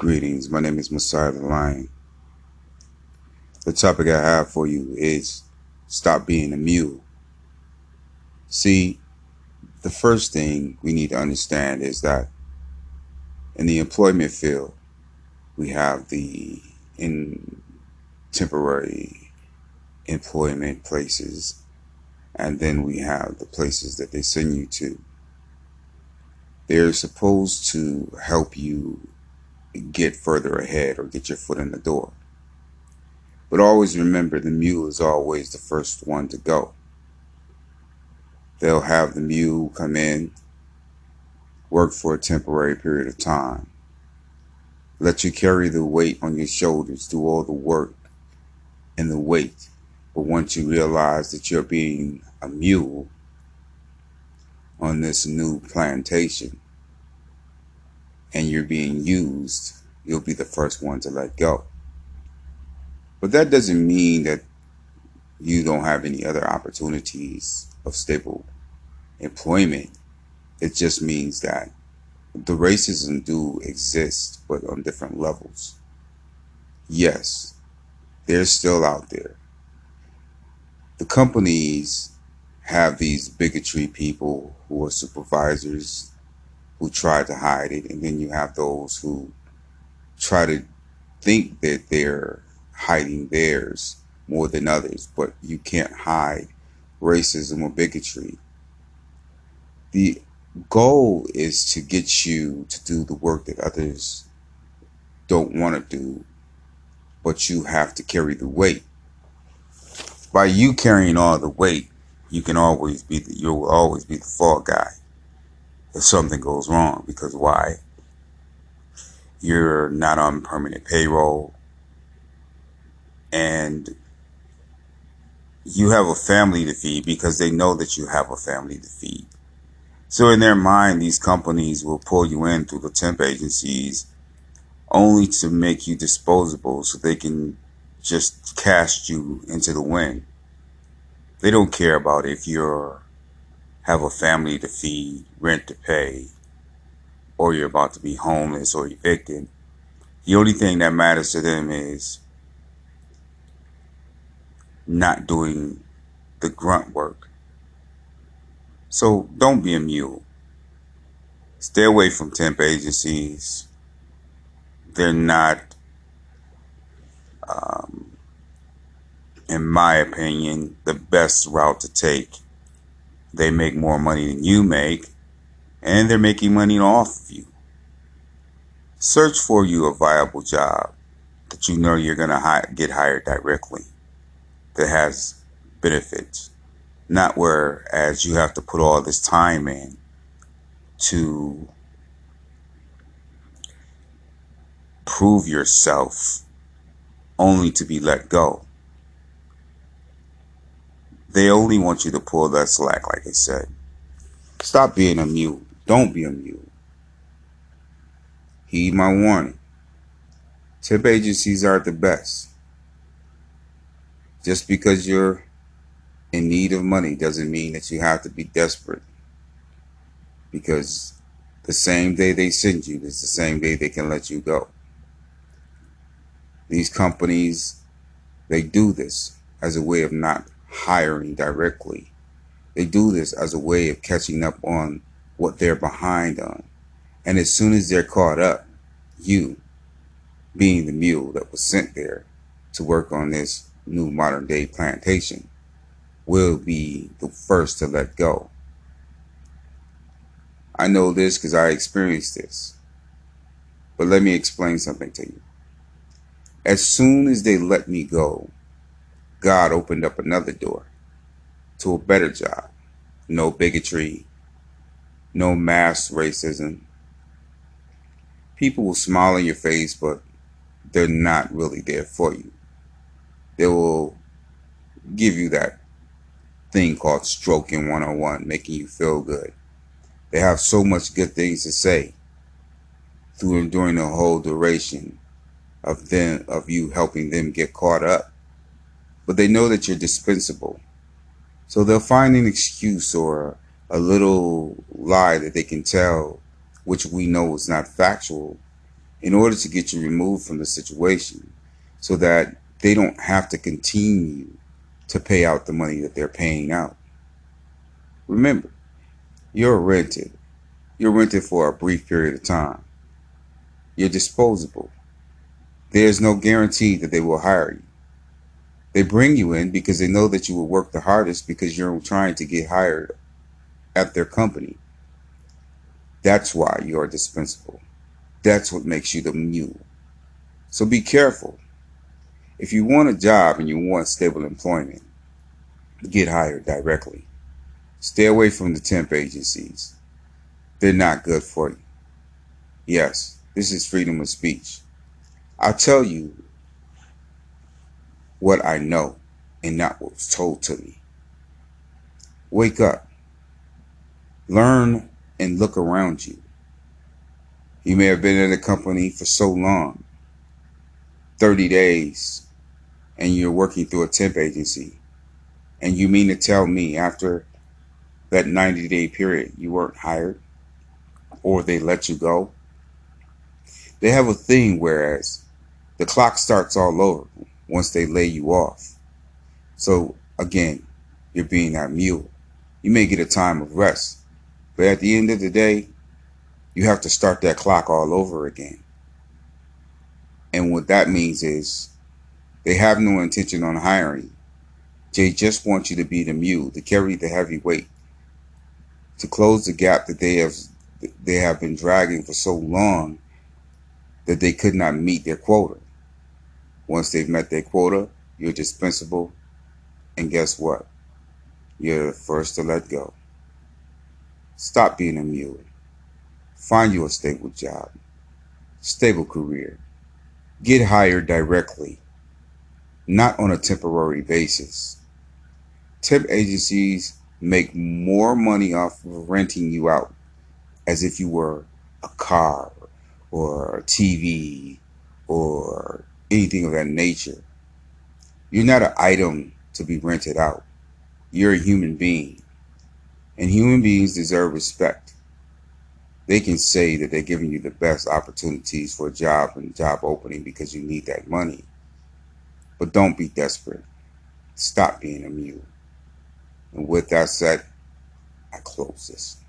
Greetings, my name is Messiah the Lion. The topic I have for you is stop being a mule. See, the first thing we need to understand is that in the employment field, we have the in temporary employment places, and then we have the places that they send you to. They're supposed to help you get further ahead or get your foot in the door. But always remember the mule is always the first one to go. They'll have the mule come in, work for a temporary period of time, let you carry the weight on your shoulders, do all the work and the weight. But once you realize that you're being a mule on this new plantation, and you're being used, you'll be the first one to let go. But that doesn't mean that you don't have any other opportunities of stable employment. It just means that the racism do exist, but on different levels. Yes, they're still out there. The companies have these bigotry people who are supervisors who try to hide it, and then you have those who try to think that they're hiding theirs more than others, but you can't hide racism or bigotry. The goal is to get you to do the work that others don't want to do, but you have to carry the weight. By you carrying all the weight, you can always be the, you'll always be the fall guy if something goes wrong. Because why? You're not on permanent payroll and you have a family to feed because they know that you have a family to feed. So in their mind, these companies will pull you in through the temp agencies only to make you disposable so they can just cast you into the wind. They don't care about if you're have a family to feed, rent to pay, or you're about to be homeless or evicted. The only thing that matters to them is not doing the grunt work. So don't be a mule. Stay away from temp agencies. They're not, um, in my opinion, the best route to take they make more money than you make, and they're making money off of you. Search for you a viable job that you know you're going to hi- get hired directly that has benefits, not whereas you have to put all this time in to prove yourself only to be let go. They only want you to pull that slack, like I said. Stop being a mule. Don't be a mule. Heed my warning. Tip agencies aren't the best. Just because you're in need of money doesn't mean that you have to be desperate. Because the same day they send you is the same day they can let you go. These companies, they do this as a way of not hiring directly. They do this as a way of catching up on what they're behind on. And as soon as they're caught up, you, being the mule that was sent there to work on this new modern day plantation, will be the first to let go. I know this because I experienced this. But let me explain something to you. As soon as they let me go, God opened up another door to a better job. No bigotry, no mass racism. People will smile in your face, but they're not really there for you. They will give you that thing called stroking 101, making you feel good. They have so much good things to say through during the whole duration of them of you helping them get caught up but they know that you're dispensable. So they'll find an excuse or a little lie that they can tell, which we know is not factual, in order to get you removed from the situation so that they don't have to continue to pay out the money that they're paying out. Remember, you're rented. You're rented for a brief period of time. You're disposable. There's no guarantee that they will hire you. They bring you in because they know that you will work the hardest because you're trying to get hired at their company. That's why you are dispensable. That's what makes you the mule. So be careful. If you want a job and you want stable employment, get hired directly. Stay away from the temp agencies. They're not good for you. Yes, this is freedom of speech. I'll tell you what I know and not what was told to me. Wake up. Learn and look around you. You may have been in a company for so long 30 days and you're working through a temp agency. And you mean to tell me after that 90 day period you weren't hired or they let you go? They have a thing whereas the clock starts all over once they lay you off. So again, you're being that mule. You may get a time of rest, but at the end of the day, you have to start that clock all over again. And what that means is they have no intention on hiring. They just want you to be the mule, to carry the heavy weight, to close the gap that they have they have been dragging for so long that they could not meet their quota. Once they've met their quota, you're dispensable. And guess what? You're the first to let go. Stop being a mule. Find you a stable job, stable career. Get hired directly, not on a temporary basis. Temp agencies make more money off of renting you out as if you were a car or a TV or anything of that nature. You're not an item to be rented out. You're a human being. And human beings deserve respect. They can say that they're giving you the best opportunities for a job and job opening because you need that money. But don't be desperate. Stop being a mule. And with that said, I close this.